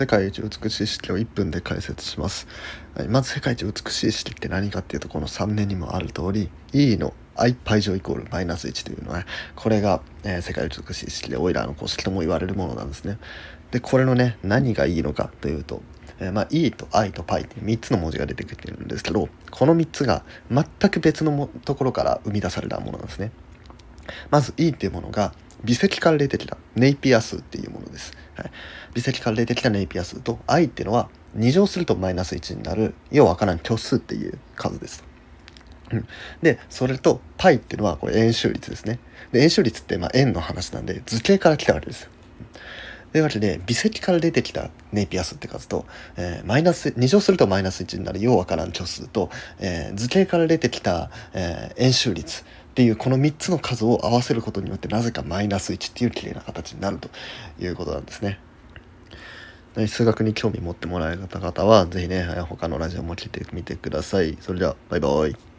世界一美しい式を1分で解説します、はい、まず世界一美しい式って何かっていうとこの3年にもある通り E の i イ乗イコールマイナス1というのはこれが、えー、世界一美しい式でオイラーの公式とも言われるものなんですね。でこれのね何がいいのかというとえー、まあ、E と I と π って3つの文字が出てきてるんですけどこの3つが全く別のところから生み出されたものなんですね。まず E っていうものが微積から出てきたネイピア数っていうもの、微積から出てきたネイピア数と i っていうのは2乗するとマイナス1になるようわからん虚数っていう数です。うん、でそれと π っていうのはこれ円周率ですね。で円周率ってまあ円の話なんで図形から来たわけですよ。というわけで微積から出てきたネイピアスって数と、えー、マイナス2乗するとマイナス1になるようわからん虚数と、えー、図形から出てきた、えー、円周率っていうこの3つの数を合わせることによってなぜかマイナス1っていう綺麗な形になるということなんですね。数学に興味持ってもらえた方は是非ね他のラジオも聞いてみてください。それではバイバイ。